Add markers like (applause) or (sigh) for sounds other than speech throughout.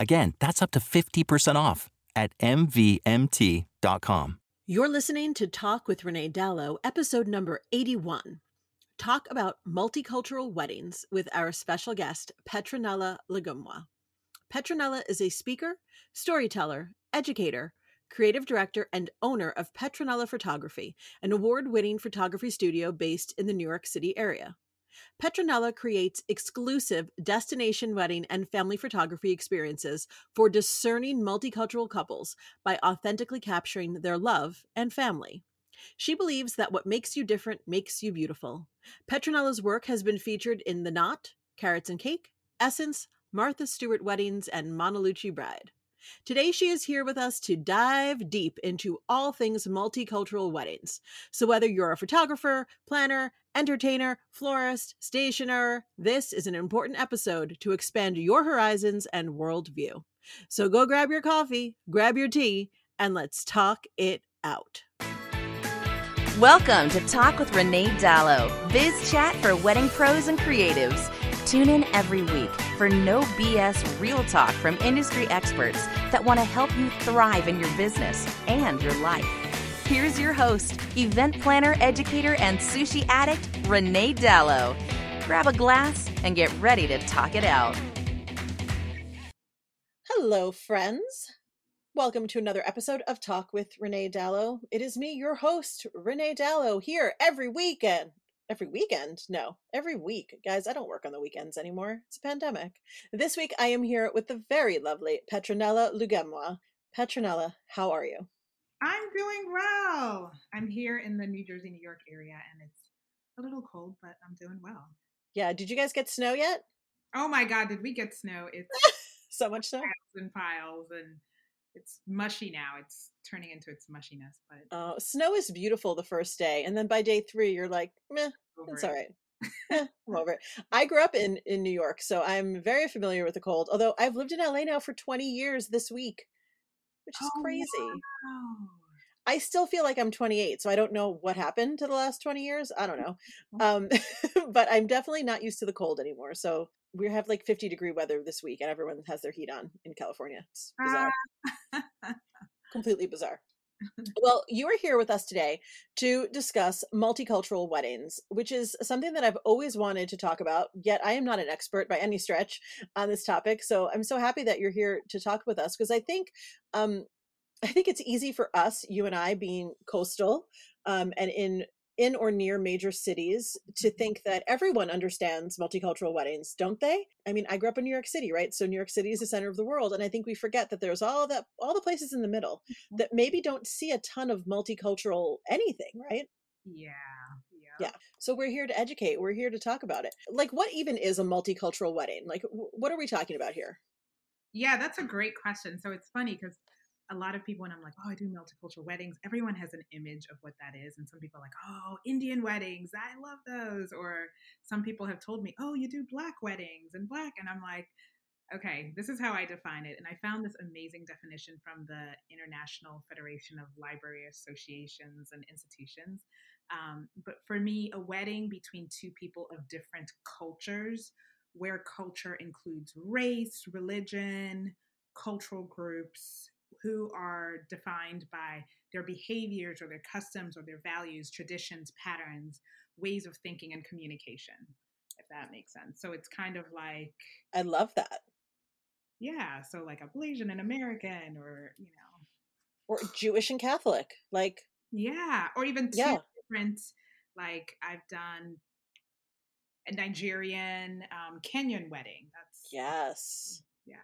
Again, that's up to 50% off at MVMT.com. You're listening to Talk with Renee Dalo, episode number 81 talk about multicultural weddings with our special guest, Petronella Lugemwa. Petronella is a speaker, storyteller, educator, creative director, and owner of Petronella Photography, an award winning photography studio based in the New York City area. Petronella creates exclusive destination wedding and family photography experiences for discerning multicultural couples by authentically capturing their love and family. She believes that what makes you different makes you beautiful. Petronella's work has been featured in The Knot, Carats and Cake, Essence, Martha Stewart Weddings, and Munaluchi Bride. Today, she is here with us to dive deep into all things multicultural weddings. So, whether you're a photographer, planner, entertainer, florist, stationer, this is an important episode to expand your horizons and worldview. So, go grab your coffee, grab your tea, and let's talk it out. Welcome to Talk with Renee Dalo, biz chat for wedding pros and creatives. Tune in every week for no BS real talk from industry experts that want to help you thrive in your business and your life. Here's your host, event planner, educator, and sushi addict, Renee Dalo. Grab a glass and get ready to talk it out. Hello, friends. Welcome to another episode of Talk with Renee Dalo. It is me, your host, Renee Dalo, here every weekend. Every weekend? No, every week. Guys, I don't work on the weekends anymore. It's a pandemic. This week I am here with the very lovely Petronella Lugemwa. Petronella, how are you? I'm doing well. I'm here in the New Jersey, New York area, and it's a little cold, but I'm doing well. Yeah, did you guys get snow yet? Oh my God, did we get snow? It's (laughs) so much snow. And piles and it's mushy now. It's turning into its mushiness. But uh, snow is beautiful the first day, and then by day three, you're like, meh, it's all right. (laughs) I'm over it. I grew up in in New York, so I'm very familiar with the cold. Although I've lived in LA now for 20 years this week, which is oh, crazy. Wow. I still feel like I'm 28, so I don't know what happened to the last 20 years. I don't know. Um, (laughs) but I'm definitely not used to the cold anymore. So we have like 50 degree weather this week and everyone has their heat on in California. It's bizarre. (laughs) Completely bizarre. Well, you are here with us today to discuss multicultural weddings, which is something that I've always wanted to talk about, yet I am not an expert by any stretch on this topic. So I'm so happy that you're here to talk with us because I think um I think it's easy for us, you and I being coastal um, and in in or near major cities to mm-hmm. think that everyone understands multicultural weddings, don't they? I mean, I grew up in New York City, right? So New York City is the center of the world, and I think we forget that there's all that all the places in the middle mm-hmm. that maybe don't see a ton of multicultural anything, right? Yeah. Yeah. So we're here to educate. We're here to talk about it. Like, what even is a multicultural wedding? Like, what are we talking about here? Yeah, that's a great question. So it's funny because a lot of people when I'm like, oh, I do multicultural weddings, everyone has an image of what that is. And some people are like, oh, Indian weddings, I love those. Or some people have told me, oh, you do black weddings and black. And I'm like, okay, this is how I define it. And I found this amazing definition from the International Federation of Library Associations and Institutions. Um, but for me, a wedding between two people of different cultures, where culture includes race, religion, cultural groups, who are defined by their behaviors or their customs or their values, traditions, patterns, ways of thinking and communication, if that makes sense. So it's kind of like I love that. Yeah. So like a Malaysian and American or, you know, or Jewish and Catholic. Like yeah, or even two yeah. different. Like I've done a Nigerian um, Kenyan wedding. That's yes, yeah.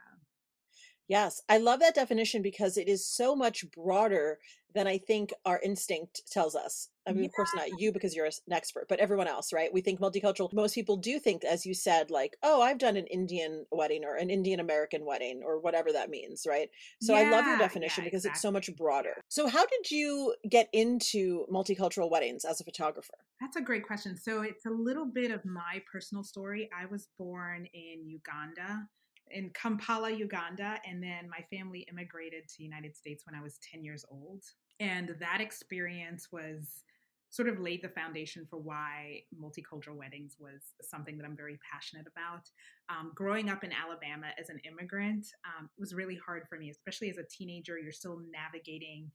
Yes, I love that definition because it is so much broader than I think our instinct tells us. I mean, Yeah. of course, not you because you're an expert, but everyone else, right? We think multicultural. Most people do think, as you said, like, oh, I've done an Indian wedding or an Indian American wedding or whatever that means, right? So I love Yeah, your yeah, definition because it's so much broader. So, how did you get into multicultural weddings as a photographer? That's a great question. So it's a little bit of my personal story. I was born in Uganda, in Kampala, Uganda, and then my family immigrated to United States when I was 10 years old. And that experience was sort of laid the foundation for why multicultural weddings was something that I'm very passionate about. Um, growing up in Alabama as an immigrant um, was really hard for me, especially as a teenager. You're still navigating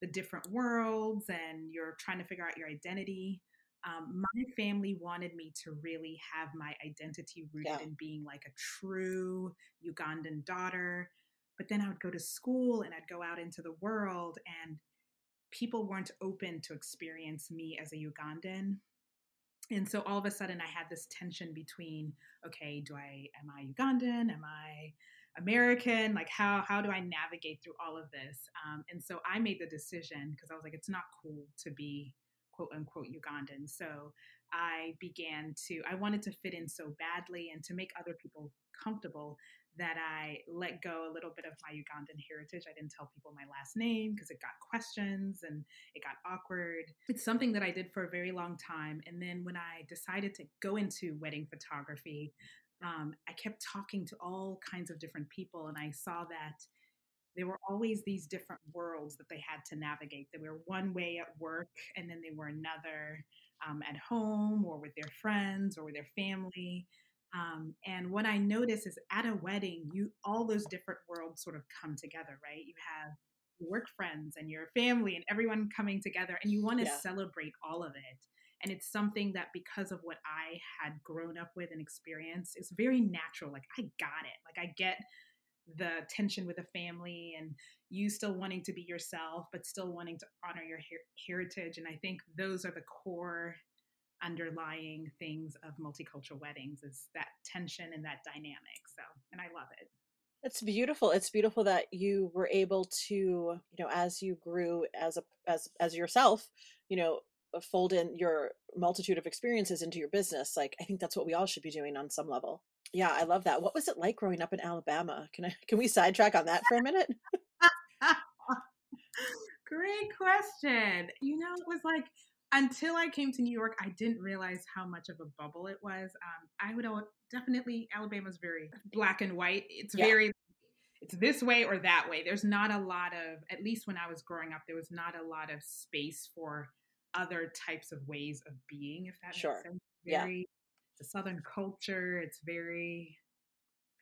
the different worlds and you're trying to figure out your identity um, my family wanted me to really have my identity rooted Yeah. in being like a true Ugandan daughter. But then I would go to school and I'd go out into the world, and people weren't open to experience me as a Ugandan. And so all of a sudden, I had this tension between, okay, do I am I Ugandan? Am I American? Like how how do I navigate through all of this? Um, and so I made the decision because I was like, it's not cool to be quote unquote Ugandan. So I began to, I wanted to fit in so badly and to make other people comfortable that I let go a little bit of my Ugandan heritage. I didn't tell people my last name because it got questions and it got awkward. It's something that I did for a very long time. And then when I decided to go into wedding photography, um, I kept talking to all kinds of different people, and I saw that there were always these different worlds that they had to navigate. They were one way at work, and then they were another um, at home or with their friends or with their family. Um, and what I notice is at a wedding, you all those different worlds sort of come together, right? You have work friends and your family and everyone coming together, and you want to Yeah. celebrate all of it. And it's something that because of what I had grown up with and experienced, it's very natural. Like I got it. Like I get the tension with a family and you still wanting to be yourself but still wanting to honor your her- heritage and i think those are the core underlying things of multicultural weddings is that tension and that dynamic so and i love it It's beautiful. It's beautiful that you were able to, you know, as you grew as a as as yourself, you know, fold in your multitude of experiences into your business. Like I think that's what we all should be doing on some level. Yeah, I love that. What was it like growing up in Alabama? Can I (laughs) can we sidetrack on that for a minute? (laughs) great question you know it was like until i came to new york i didn't realize how much of a bubble it was um, i would definitely alabama's very black and white it's Yeah. very it's this way or that way there's not a lot of at least when i was growing up there was not a lot of space for other types of ways of being if that Sure. makes sense Yeah. Very the southern culture it's very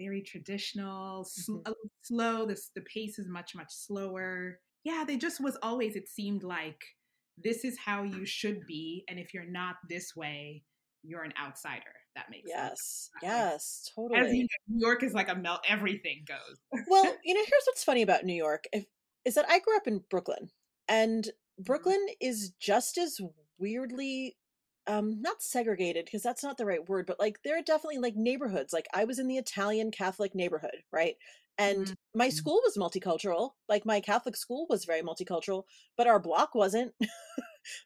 very traditional sl- Mhm. slow this the pace is much much slower yeah they just was always it seemed like this is how you should be and if you're not this way you're an outsider that makes sense Yes. Like, Yes, as totally. you know, new york is like a melt everything goes well, (laughs) you know, here's what's funny about New York if, is that I grew up in Brooklyn, and Mm-hmm. Brooklyn is just as weirdly, um, not segregated because that's not the right word, but like there are definitely like neighborhoods. Like I was in the Italian Catholic neighborhood, right? And Mhm. my school was multicultural. Like my Catholic school was very multicultural, but our block wasn't. (laughs)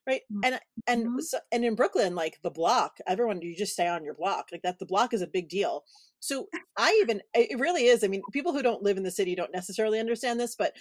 right and and Mhm. so and in brooklyn like the block everyone you just stay on your block like that the block is a big deal so i even it really is i mean people who don't live in the city don't necessarily understand this but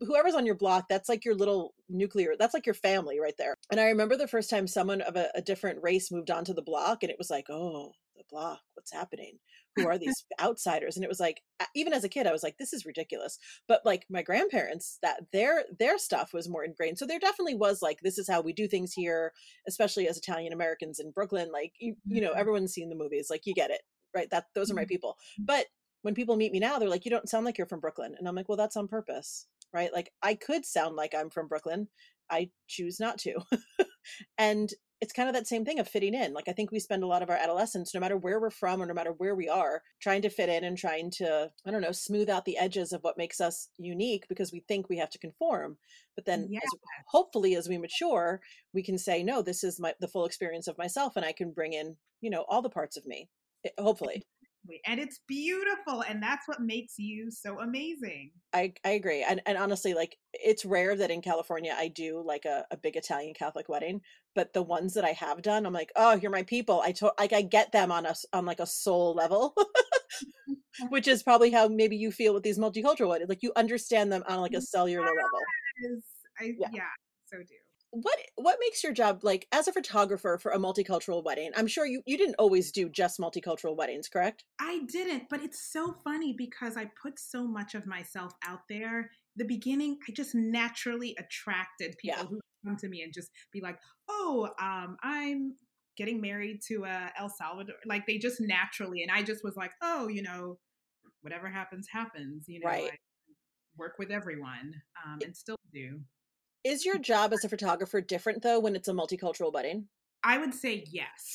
whoever's on your block that's like your little nuclear that's like your family right there. And i remember the first time someone of a, a different race moved onto the block and it was like oh the block what's happening? Who are these (laughs) outsiders? And it was like even as a kid i was like this is ridiculous. But like my grandparents that their their stuff was more ingrained. So there definitely was like this is how we do things here especially as italian americans in brooklyn like you, you know Mhm. everyone's seen the movies like you get it right? That those are my Mhm. people. But when people meet me now they're like you don't sound like you're from brooklyn. And i'm like well that's on purpose right like i could sound like i'm from brooklyn i choose not to (laughs) and it's kind of that same thing of fitting in. Like I think we spend a lot of our adolescence, no matter where we're from or no matter where we are, trying to fit in and trying to, I don't know, smooth out the edges of what makes us unique because we think we have to conform. But then Yes. as, hopefully as we mature, we can say, no, this is my the full experience of myself and I can bring in, you know, all the parts of me. Hopefully. And it's beautiful. And that's what makes you so amazing. I, I agree. And and honestly, like it's rare that in California I do like a, a big Italian Catholic wedding, but the ones that I have done, I'm like, oh, you're my people. I to- like I get them on a on like a soul level, (laughs) which is probably how maybe you feel with these multicultural weddings. Like you understand them on like a cellular level. I, Yeah. yeah, so do. What what makes your job like as a photographer for a multicultural wedding? I'm sure you you didn't always do just multicultural weddings, correct? I didn't, but it's so funny because I put so much of myself out there. The beginning, I just naturally attracted people Yeah. who come to me and just be like, "Oh, um, I'm getting married to a El Salvador." Like they just naturally, and I just was like, "Oh, you know, whatever happens, happens." You know, Right. I work with everyone, um, and still do. Is your job as a photographer different though when it's a multicultural wedding? I would say yes.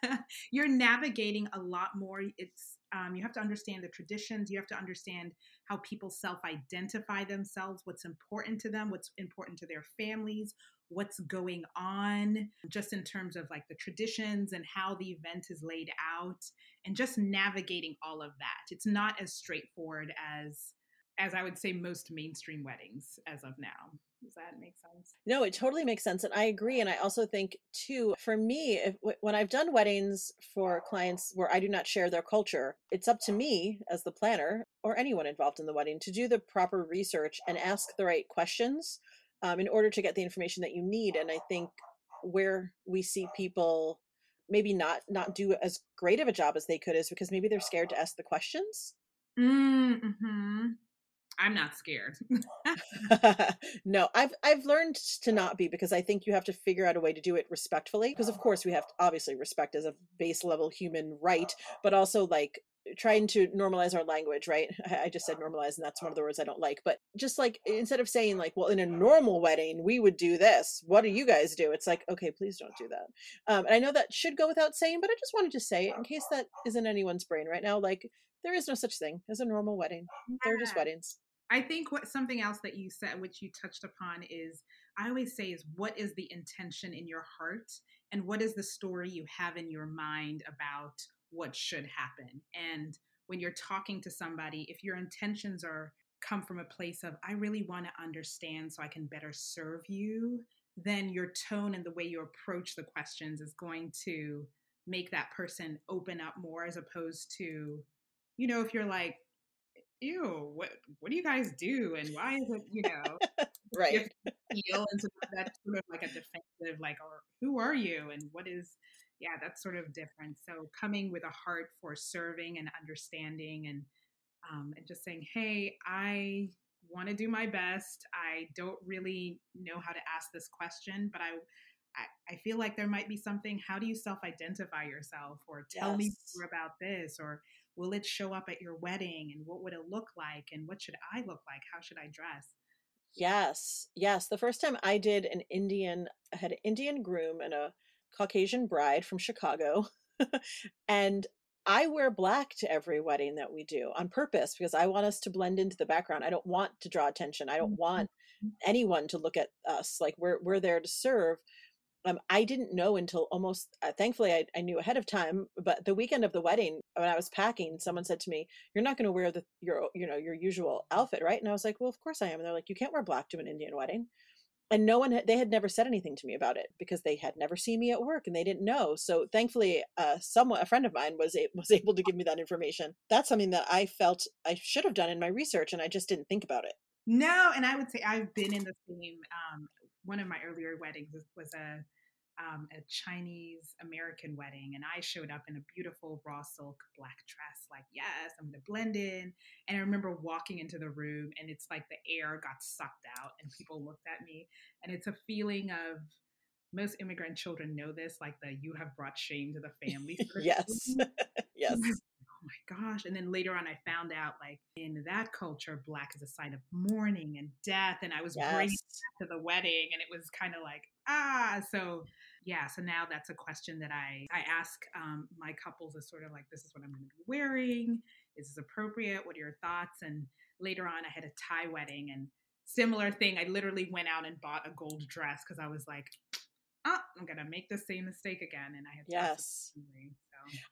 (laughs) You're navigating a lot more. It's um, you have to understand the traditions. You have to understand how people self-identify themselves, what's important to them, what's important to their families, what's going on, just in terms of like the traditions and how the event is laid out, and just navigating all of that. It's not as straightforward as as I would say most mainstream weddings as of now. Does that make sense? No, it totally makes sense. And I agree. And I also think, too, for me, if, when I've done weddings for clients where I do not share their culture, it's up to me as the planner or anyone involved in the wedding to do the proper research and ask the right questions um, in order to get the information that you need. And I think where we see people maybe not not do as great of a job as they could is because maybe they're scared to ask the questions Mm-hmm. I'm not scared. (laughs) no, I've I've learned to not be because I think you have to figure out a way to do it respectfully. Because of course we have to, obviously respect as a base level human right, but also like trying to normalize our language, right? (laughs) I just said normalize, and that's one of the words I don't like. But just like instead of saying like, well, in a normal wedding we would do this. What do you guys do? It's like, okay, please don't do that. Um, and I know that should go without saying, but I just wanted to say it in case that is in anyone's brain right now. Like there is no such thing as a normal wedding. They're just weddings. I think what something else that you said, which you touched upon, is I always say is what is the intention in your heart and what is the story you have in your mind about what should happen. And when you're talking to somebody, if your intentions are come from a place of I really want to understand so I can better serve you, then your tone and the way you approach the questions is going to make that person open up more as opposed to, you know, if you're like, ew, what what do you guys do and why is it, you know, (laughs) Right. Feel into that sort of like a defensive, like, or who are you and what is yeah, that's sort of different. So coming with a heart for serving and understanding and um, and just saying, hey, I want to do my best. I don't really know how to ask this question, but I, I, I feel like there might be something. How do you self-identify yourself, or tell me more about this, or will it show up at your wedding, and what would it look like, and what should I look like? How should I dress? Yes, yes. The first time I did an Indian, I had an Indian groom and a Caucasian bride from Chicago. (laughs) and I wear black to every wedding that we do on purpose because I want us to blend into the background. I don't want to draw attention. I don't want mm-hmm. anyone to look at us like we're we're there to serve. Um, I didn't know until almost, uh, thankfully, I, I knew ahead of time. But the weekend of the wedding, when I was packing, someone said to me, "You're not going to wear the your you know your usual outfit, right?" And I was like, "Well, of course I am." And they're like, "You can't wear black to an Indian wedding." And no one they had never said anything to me about it because they had never seen me at work and they didn't know. So thankfully, uh, someone, a friend of mine, was a, (laughs) was able to give me that information. That's something that I felt I should have done in my research, and I just didn't think about it. No, and I would say I've been in the same. Um, one of my earlier weddings was, a um, a Chinese American wedding, and I showed up in a beautiful raw silk black dress. Like, yes, I'm gonna blend in. And I remember walking into the room, and it's like the air got sucked out, and people looked at me, and it's a feeling of most immigrant children know this, like the "you have brought shame to the (laughs) family." yes, (laughs) yes. (laughs) And I was like, oh my gosh. And then later on, I found out like in that culture, black is a sign of mourning and death. And I was yes. bringing to the wedding and it was kind of like, ah. So yeah, so now that's a question that I, I ask um, my couples is sort of like, this is what I'm going to be wearing. Is this appropriate? What are your thoughts? And later on, I had a Thai wedding and similar thing. I literally went out and bought a gold dress because I was like, oh, I'm gonna make the same mistake again. And I had yes.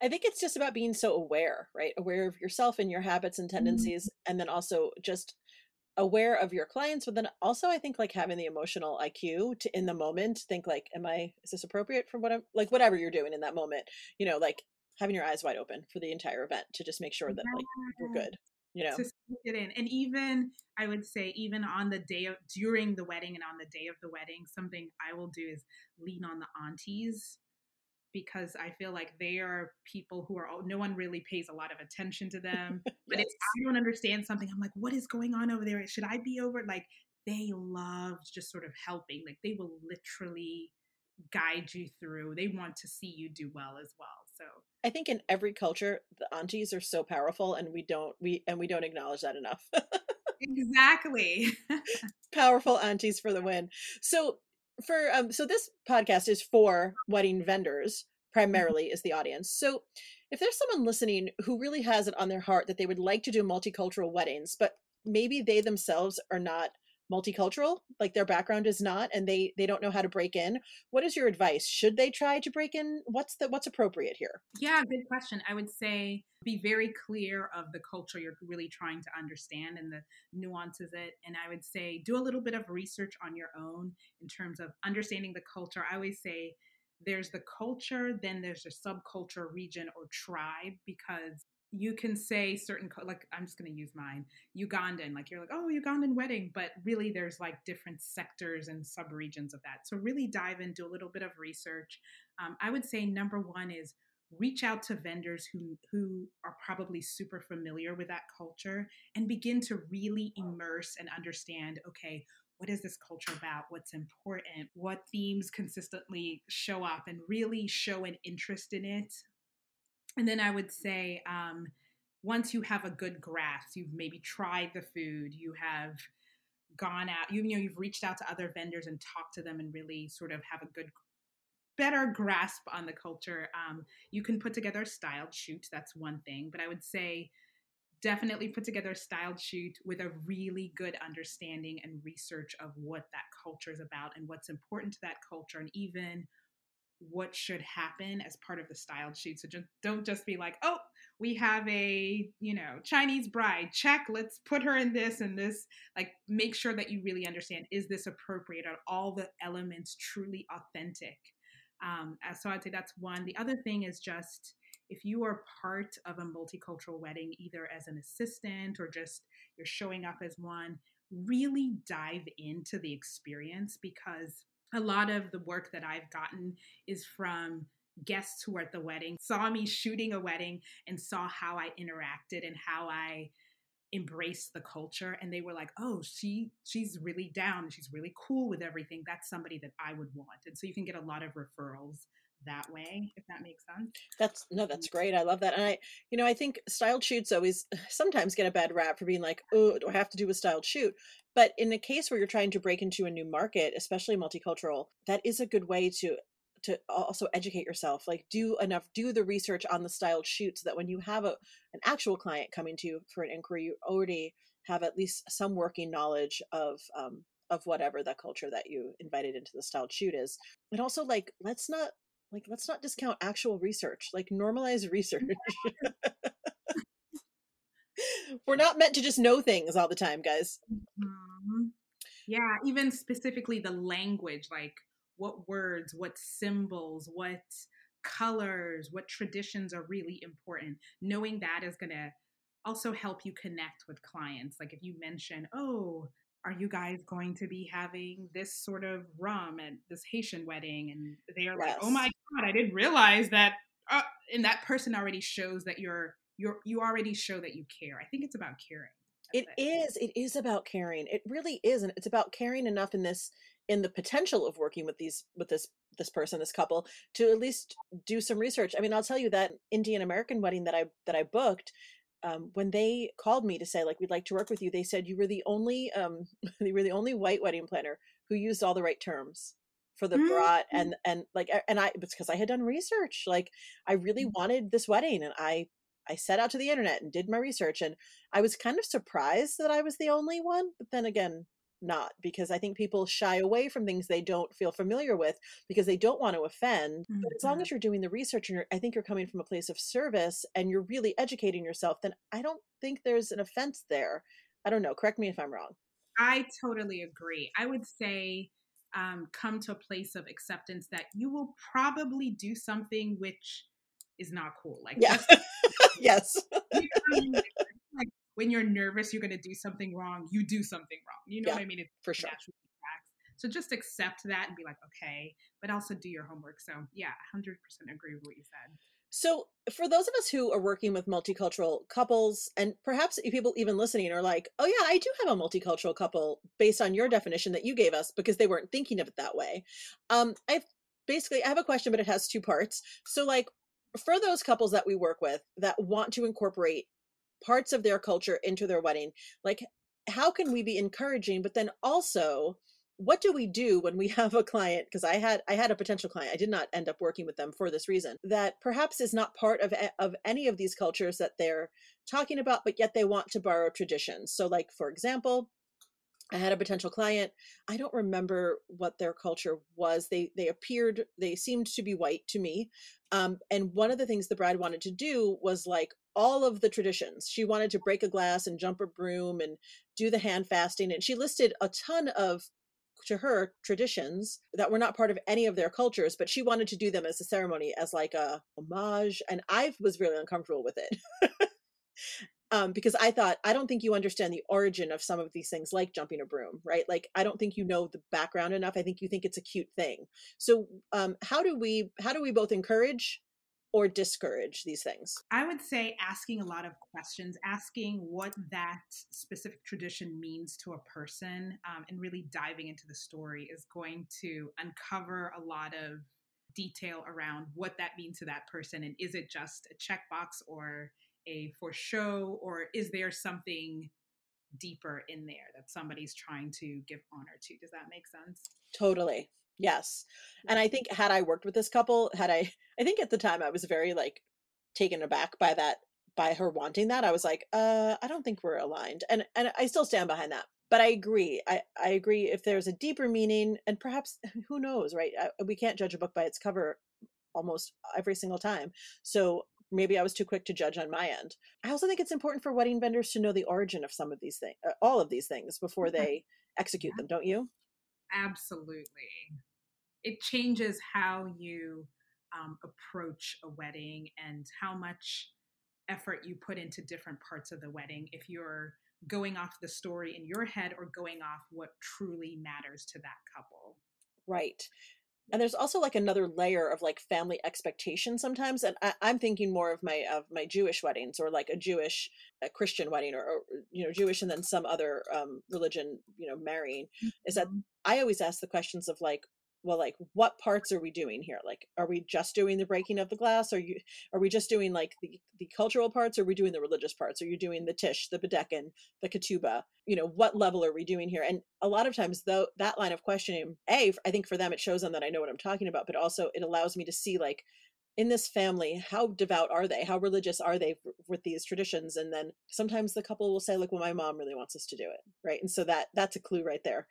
I think it's just about being so aware, right? Aware of yourself and your habits and mm-hmm. tendencies, mm-hmm. and then also just aware of your clients but then also i think like having the emotional iq to in the moment think like am i is this appropriate for what i'm like whatever you're doing in that moment you know like having your eyes wide open for the entire event to just make sure that like you're good you know to it in and even i would say even on the day of during the wedding and on the day of the wedding something i will do is lean on the aunties because i feel like they are people who are no one really pays a lot of attention to them yes. (laughs) but if i don't understand something i'm like what is going on over there should i be over like they loved just sort of helping like they will literally guide you through they want to see you do well as well so I think in every culture, the aunties are so powerful, and we don't we and we don't acknowledge that enough. (laughs) exactly. (laughs) powerful aunties for the win. So for um so this podcast is for wedding vendors mm-hmm. primarily is the audience. So if there's someone listening who really has it on their heart that they would like to do multicultural weddings, but maybe they themselves are not multicultural like their background is not and they they don't know how to break in. What is your advice? Should they try to break in? What's the what's appropriate here? Yeah good question. I would say be very clear of the culture you're really trying to understand and the nuances it and i would say do a little bit of research on your own in terms of understanding the culture. I always say there's the culture then there's a subculture region or tribe because you can say certain like i'm just going to use mine ugandan like you're like oh ugandan wedding but really there's like different sectors and subregions of that. So really dive in do a little bit of research. Um, i would say number one is reach out to vendors who who are probably super familiar with that culture and begin to really immerse and understand okay what is this culture about? What's important? What themes consistently show up? and really show an interest in it and then I would say, um, once you have a good grasp, you've maybe tried the food, you have gone out, you, you know, you've reached out to other vendors and talked to them and really sort of have a good, better grasp on the culture. Um, you can put together a styled shoot. That's one thing. But I would say definitely put together a styled shoot with a really good understanding and research of what that culture is about and what's important to that culture and even what should happen as part of the styled shoot. So just don't just be like, oh, we have a, you know, Chinese bride. Check, let's put her in this and this. Like make sure that you really understand is this appropriate? Are all the elements truly authentic? Um, so I'd say that's one. The other thing is just if you are part of a multicultural wedding, either as an assistant or just you're showing up as one, really dive into the experience because a lot of the work that I've gotten is from guests who were at the wedding, saw me shooting a wedding, and saw how I interacted and how I embraced the culture and they were like oh she she's really down she's really cool with everything. That's somebody that i would want. And so you can get a lot of referrals that way if that makes sense. That's no that's great i love that and i you know i think styled shoots always (sighs) sometimes get a bad rap for being like oh do i have to do a styled shoot? But in a case where you're trying to break into a new market especially multicultural that is a good way to to also educate yourself like do enough do the research on the styled shoot so that when you have a an actual client coming to you for an inquiry you already have at least some working knowledge of um, of whatever the culture that you invited into the styled shoot is. And also like let's not like let's not discount actual research like normalize research. (laughs) We're not meant to just know things all the time guys. Mm-hmm. yeah even specifically the language like what words what symbols what colors what traditions are really important. Knowing that is going to also help you connect with clients. Like if you mention oh are you guys going to be having this sort of rum at this Haitian wedding? And they are yes. like, oh my God, I didn't realize that. Uh, and that person already shows that you're, you're, you already show that you care. I think it's about caring. It, it is. It is about caring. It really is. And it's about caring enough in this, in the potential of working with these with this this person this couple to at least do some research i mean i'll tell you that indian american wedding that i that i booked um, when they called me to say like we'd like to work with you they said you were the only um (laughs) you were the only white wedding planner who used all the right terms for the baraat Mm-hmm. and and like and i it's because i had done research like i really Mm. wanted this wedding and i i set out to the internet and did my research and i was kind of surprised that i was the only one but then again not because i think people shy away from things they don't feel familiar with because they don't want to offend but as long Mhm. as you're doing the research and you're, i think you're coming from a place of service and you're really educating yourself then i don't think there's an offense there i don't know correct me if i'm wrong I totally agree. I would say um, come to a place of acceptance that you will probably do something which is not cool. Like, yeah (laughs) yes (laughs) you know what I mean? like when you're nervous, you're going to do something wrong. You do something wrong. You know Yeah, what I mean? It's for sure. So just accept that and be like, okay, but also do your homework. So yeah, 100% agree with what you said. So, for those of us who are working with multicultural couples, and perhaps people even listening are like, oh, yeah, I do have a multicultural couple based on your definition that you gave us because they weren't thinking of it that way. Um, I've basically, I have a question, but it has two parts. So, like, for those couples that we work with that want to incorporate parts of their culture into their wedding, like, how can we be encouraging, but then also, what do we do when we (laughs) have a client because i had i had a potential client i did not end up working with them for this reason that perhaps is not part of of any of these cultures that they're talking about but yet they want to borrow traditions. So like for example i had a potential client i don't remember what their culture was they they appeared they seemed to be white to me um, and one of the things the bride wanted to do was like all of the traditions. She wanted to break a glass and jump a broom and do the hand fasting and she listed a ton of to her traditions that were not part of any of their cultures but she wanted to do them as a ceremony as like a homage and i was really uncomfortable with it. (laughs) Um, because i thought i don't think you understand the origin of some of these things like jumping a broom right? Like i don't think you know the background enough. I think you think it's a cute thing. So um, how do we how do we both encourage or discourage these things I would say asking a lot of questions, asking what that specific tradition means to a person, um, and really diving into the story is going to uncover a lot of detail around what that means to that person. And is it just a checkbox or a for show, or is there something deeper in there that somebody's trying to give honor to? Does that make sense? Totally. Yes. And I think had I worked with this couple, had I (laughs) I think at the time I was very like taken aback by that by her wanting that. I was like, uh, I don't think we're aligned. And and I still stand behind that. But I agree. I I agree if there's a deeper meaning and perhaps (laughs) who knows, right? I, we can't judge a book by its cover almost every single time. So maybe I was too quick to judge on my end. I also think it's important for wedding vendors to know the origin of some of these things, uh, all of these things before they execute them, don't you? Absolutely. It changes how you um, approach a wedding and how much effort you put into different parts of the wedding if you're going off the story in your head or going off what truly matters to that couple. Right. And there's also like another layer of like family expectation sometimes. And I, I'm thinking more of my of my Jewish weddings or like a Jewish a Christian wedding or, or you know Jewish and then some other um, religion you know marrying. Is that Mhm. I always ask the questions of like, well, like what parts are we doing here? Like, are we just doing the breaking of the glass? Are you are we just doing like the the cultural parts? Or are we doing the religious parts? Are you doing the tish, the bedeken, the ketubah? You know, what level are we doing here? And a lot of times, though, that line of questioning, a, I think for them it shows them that I know what I'm talking about, but also it allows me to see like in this family how devout are they how religious are they with these traditions and then sometimes the couple will say like well my mom really wants us to do it right and so that that's a clue right there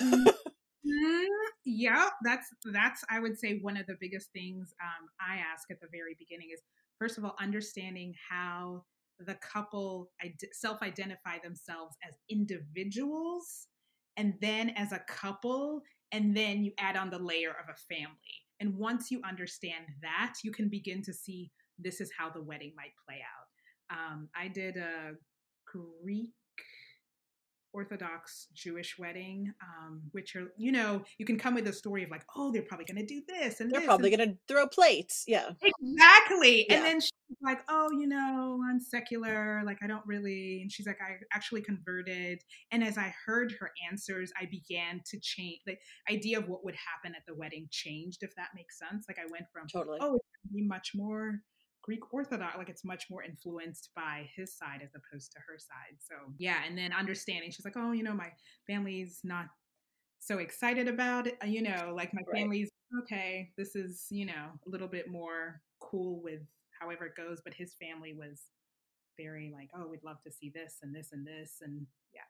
mm. (laughs) Mm, yeah, that's that's I would say one of the biggest things um, I ask at the very beginning is first of all understanding how the couple ide- self-identify themselves as individuals and then as a couple and then you add on the layer of a family. And once you understand that you can begin to see this is how the wedding might play out. Um, i did a greek Orthodox Jewish wedding, um, which are, you know, you can come with a story of like, oh, they're probably going to do this and they're this probably going to throw plates. Yeah. Exactly. Yeah. And then she's like, oh, you know, I'm secular. Like, I don't really. And she's like, I actually converted. And as I heard her answers, I began to change. The idea of what would happen at the wedding changed, if that makes sense. Like, I went from, Totally. oh, it's to be much more Greek Orthodox, like it's much more influenced by his side as opposed to her side. So, yeah. And then understanding, she's like, oh, you know, my family's not so excited about it. You know, like my Right. family's okay, this is, you know, a little bit more cool with however it goes. But his family was very like, oh, we'd love to see this and this and this. And yeah.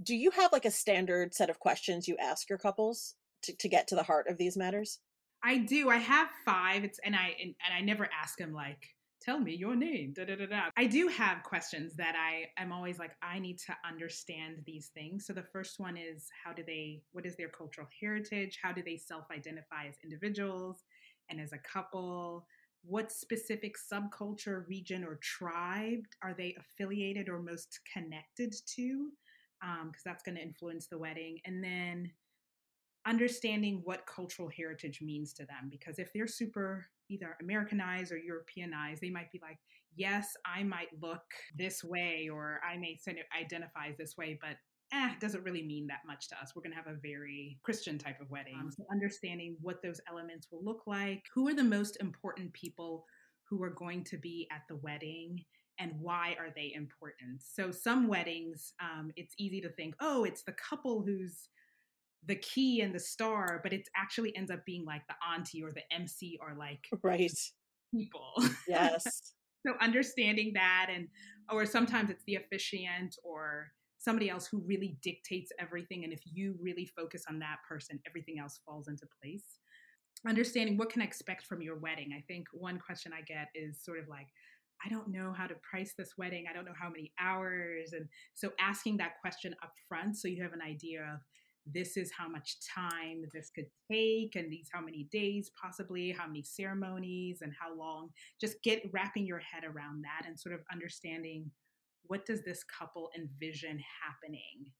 Do you have like a standard set of questions you ask your couples to, to get to the heart of these matters? I do. I have five. It's and I and, and I never ask him like, tell me your name. Da, da, da, da. I do have questions that I I'm always like, I need to understand these things. So the first one is how do they what is their cultural heritage? How do they self-identify as individuals and as a couple? What specific subculture, region, or tribe are they affiliated or most connected to? Um, because that's going to influence the wedding. And then understanding what cultural heritage means to them because if they're super either americanized or europeanized they might be like yes i might look this way or i may identify this way but eh, it doesn't really mean that much to us. We're going to have a very christian type of wedding. So understanding what those elements will look like who are the most important people who are going to be at the wedding and why are they important? So some weddings um, it's easy to think oh it's the couple who's the key and the star, but it actually ends up being like the auntie or the MC or like Right. people. Yes. (laughs) so understanding that and or sometimes it's the officiant or somebody else who really dictates everything and if you really focus on that person everything else falls into place understanding what can i expect from your wedding i think one question i get is sort of like i don't know how to price this wedding i don't know how many hours and so asking that question up front so you have an idea of this is how much time this could take and these how many days possibly how many ceremonies and how long just get wrapping your head around that and sort of understanding what does this couple envision happening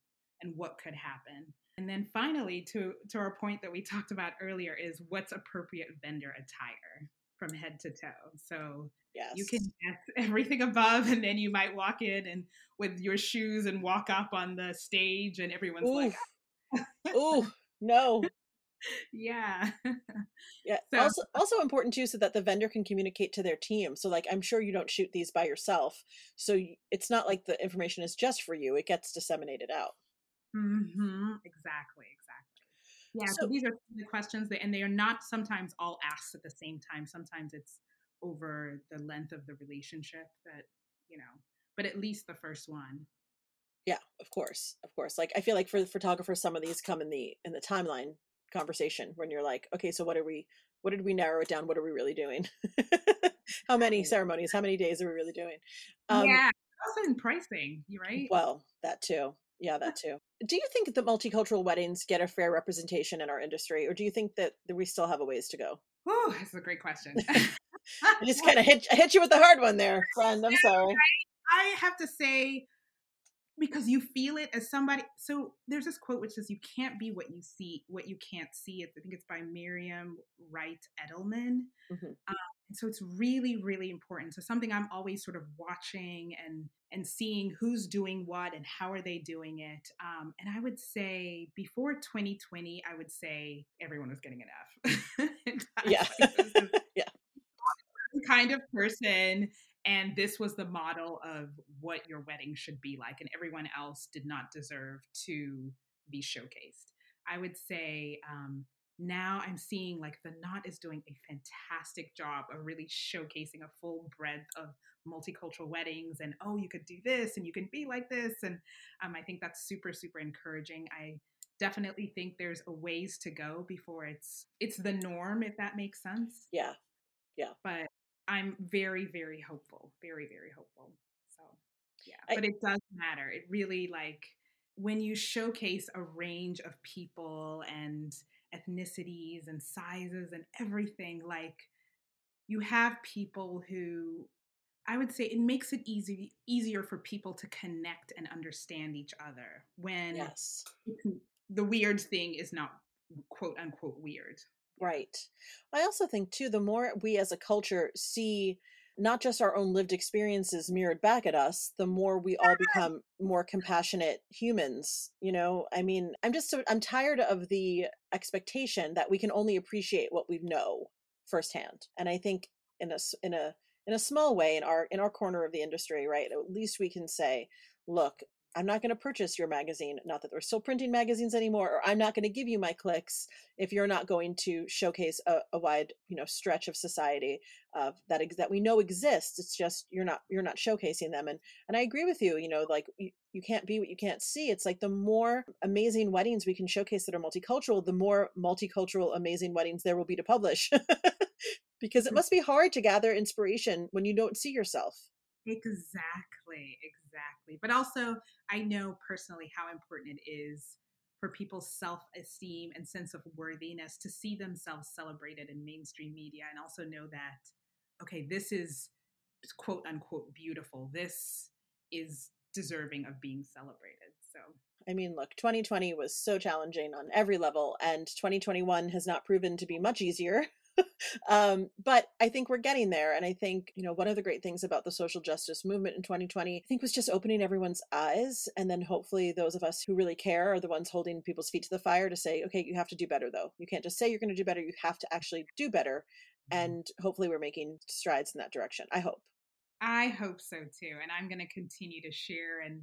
and what could happen. And then finally to to our point that we talked about earlier is what's appropriate vendor attire from head to toe. So Yes. you can guess (laughs) everything above and then you might walk in and with your shoes and walk up on the stage and everyone's like Ooh, no. (laughs) yeah Yeah. So- also, also important too, so that the vendor can communicate to their team. So, like, I'm sure you don't shoot these by yourself, so it's not like the information is just for you; it gets disseminated out. mm-hmm. Exactly, exactly. Yeah, so, So- these are the questions that, and they are not sometimes all asked at the same time. Sometimes it's over the length of the relationship that, you know, but at least the first one. Yeah, of course, of course. Like, I feel like for the photographers, some of these come in the in the timeline conversation when you're like, okay, so what are we? What did we narrow it down? What are we really doing? (laughs) how many ceremonies? How many days are we really doing? Um yeah, also in pricing, you mm, right? Well, that too. Yeah, that (laughs) too. Do you think that multicultural weddings get a fair representation in our industry, or do you think that, that we still have a ways to go? Oh, that's a great question. (laughs) I just kind of hit I hit you with the hard one there, friend. I'm sorry. I have to say, because you feel it as somebody. So there's this quote which says, "You can't be what you see, what you can't see." It's, I think it's by Marian Wright Edelman. Mhm. Um, and so it's really, really important. So something I'm always sort of watching and and seeing who's doing what and how are they doing it. Um, and I would say before 2020, I would say everyone was getting an F. (laughs) And I was Yeah. like, this is (laughs) Yeah. kind of person and this was the model of what your wedding should be like and everyone else did not deserve to be showcased i would say um, now i'm seeing like the knot is doing a fantastic job of really showcasing a full breadth of multicultural weddings and oh you could do this and you can be like this and um, i think that's super super encouraging i definitely think there's a ways to go before it's it's the norm if that makes sense Yeah. Yeah. But I'm very, very hopeful. Very, very hopeful. So, yeah, I- but it does matter. It really like when you showcase a range of people and ethnicities and sizes and everything, like you have people who I would say it makes it easy easier for people to connect and understand each other when yes. the weird thing is not quote unquote weird. Right. I also think too the more we as a culture see not just our own lived experiences mirrored back at us, the more we all become more compassionate humans. You know, I mean, I'm just I'm tired of the expectation that we can only appreciate what we know firsthand. And I think in a in a in a small way in our in our corner of the industry, right? At least we can say, look, I'm not going to purchase your magazine. Not that they're still printing magazines anymore, or I'm not going to give you my clicks if you're not going to showcase a, a wide, you know, stretch of society uh, that that we know exists. It's just you're not you're not showcasing them. And and I agree with you. You know, like you, you can't be what you can't see. It's like the more amazing weddings we can showcase that are multicultural, the more multicultural amazing weddings there will be to publish. (laughs) because it must be hard to gather inspiration when you don't see yourself. Exactly, exactly. But also, I know personally how important it is for people's self esteem and sense of worthiness to see themselves celebrated in mainstream media and also know that, okay, this is quote unquote beautiful. This is deserving of being celebrated. So, I mean, look, 2020 was so challenging on every level, and 2021 has not proven to be much easier. (laughs) um, but I think we're getting there. And I think, you know, one of the great things about the social justice movement in 2020, I think was just opening everyone's eyes. And then hopefully those of us who really care are the ones holding people's feet to the fire to say, okay, you have to do better though. You can't just say you're going to do better. You have to actually do better. Mm-hmm. And hopefully we're making strides in that direction. I hope. I hope so too. And I'm going to continue to share and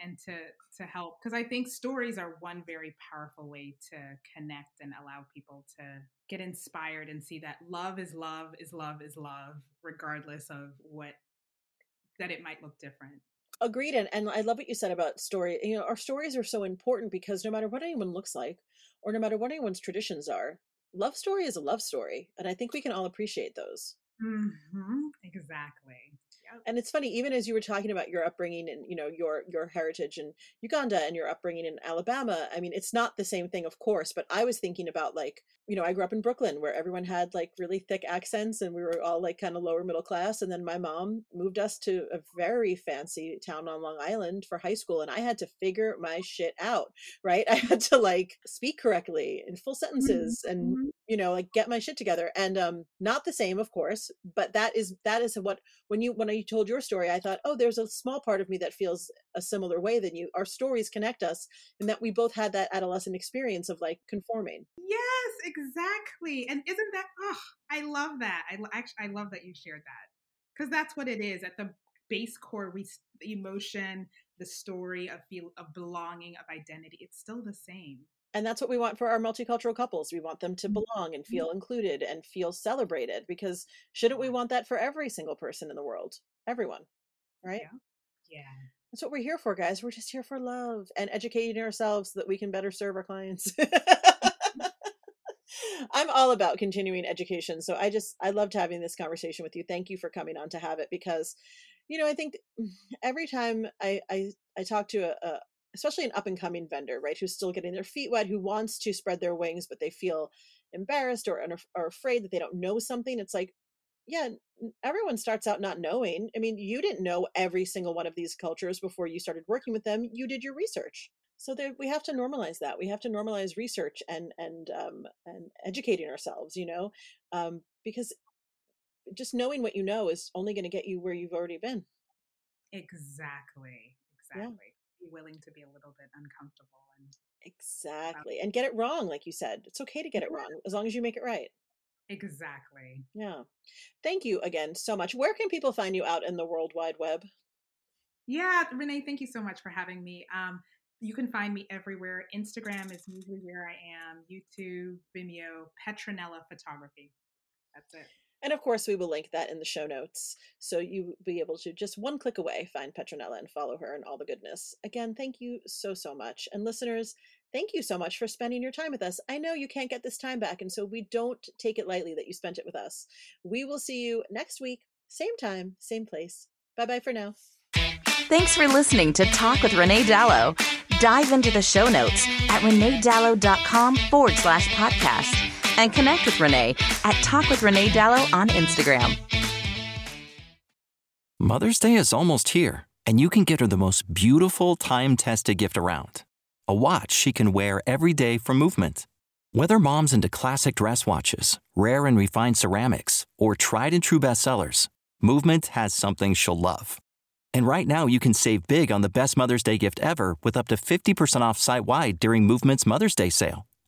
and to to help because i think stories are one very powerful way to connect and allow people to get inspired and see that love is love is love is love regardless of what that it might look different agreed and, and i love what you said about story you know our stories are so important because no matter what anyone looks like or no matter what anyone's traditions are love story is a love story and i think we can all appreciate those mm-hmm. exactly and it's funny even as you were talking about your upbringing and you know your your heritage in uganda and your upbringing in alabama i mean it's not the same thing of course but i was thinking about like you know i grew up in brooklyn where everyone had like really thick accents and we were all like kind of lower middle class and then my mom moved us to a very fancy town on long island for high school and i had to figure my shit out right (laughs) i had to like speak correctly in full mm-hmm, sentences and mm-hmm. You know like get my shit together and um not the same of course but that is that is what when you when i told your story, I thought, oh, there's a small part of me that feels a similar way than you. Our stories connect us, and that we both had that adolescent experience of like conforming. Yes, exactly. And isn't that? Oh, I love that. I actually I love that you shared that because that's what it is at the base core. We emotion, the story of feel of belonging, of identity. It's still the same and that's what we want for our multicultural couples we want them to mm-hmm. belong and feel included and feel celebrated because shouldn't we want that for every single person in the world everyone right yeah, yeah. that's what we're here for guys we're just here for love and educating ourselves so that we can better serve our clients (laughs) I'm all about continuing education. So I just I loved having this conversation with you. Thank you for coming on to have it because you know, I think (sighs) every time I I, I talk to a, a, especially an up and coming vendor, right, who's still getting their feet wet, who wants to spread their wings, but they feel embarrassed or are afraid that they don't know something. It's like, yeah, everyone starts out not knowing. I mean, you didn't know every single one of these cultures before you started working with them. You did your research. So there, we have to normalize that. We have to normalize research and and um, and educating ourselves. You know, um, because just knowing what you know is only going to get you where you've already been. Exactly. Exactly. Yeah be willing to be a little bit uncomfortable and exactly and get it wrong like you said it's okay to get it wrong as long as you make it right. Exactly. Yeah. Thank you again so much. Where can people find you out in the world wide web? Yeah renee thank you so much for having me. Um, you can find me everywhere. Instagram is usually where i am youtube vimeo petronella photography that's it and of course, we will link that in the show notes. So you will be able to just one click away find Petronella and follow her and all the goodness. Again, thank you so, so much. And listeners, thank you so much for spending your time with us. I know you can't get this time back, and so we don't take it lightly that you spent it with us. We will see you next week, same time, same place. Bye bye for now. Thanks for listening to Talk with Renee Dalo. Dive into the show notes at reneedalo.com forward slash podcast and connect with Renee at Talk with Renee Dalo on Instagram. Mother's Day is almost here, and you can get her the most beautiful time tested gift around a watch she can wear every day for Movement. Whether mom's into classic dress watches, rare and refined ceramics, or tried and true bestsellers, Movement has something she'll love. And right now, you can save big on the best Mother's Day gift ever with up to 50% off site wide during Movement's Mother's Day sale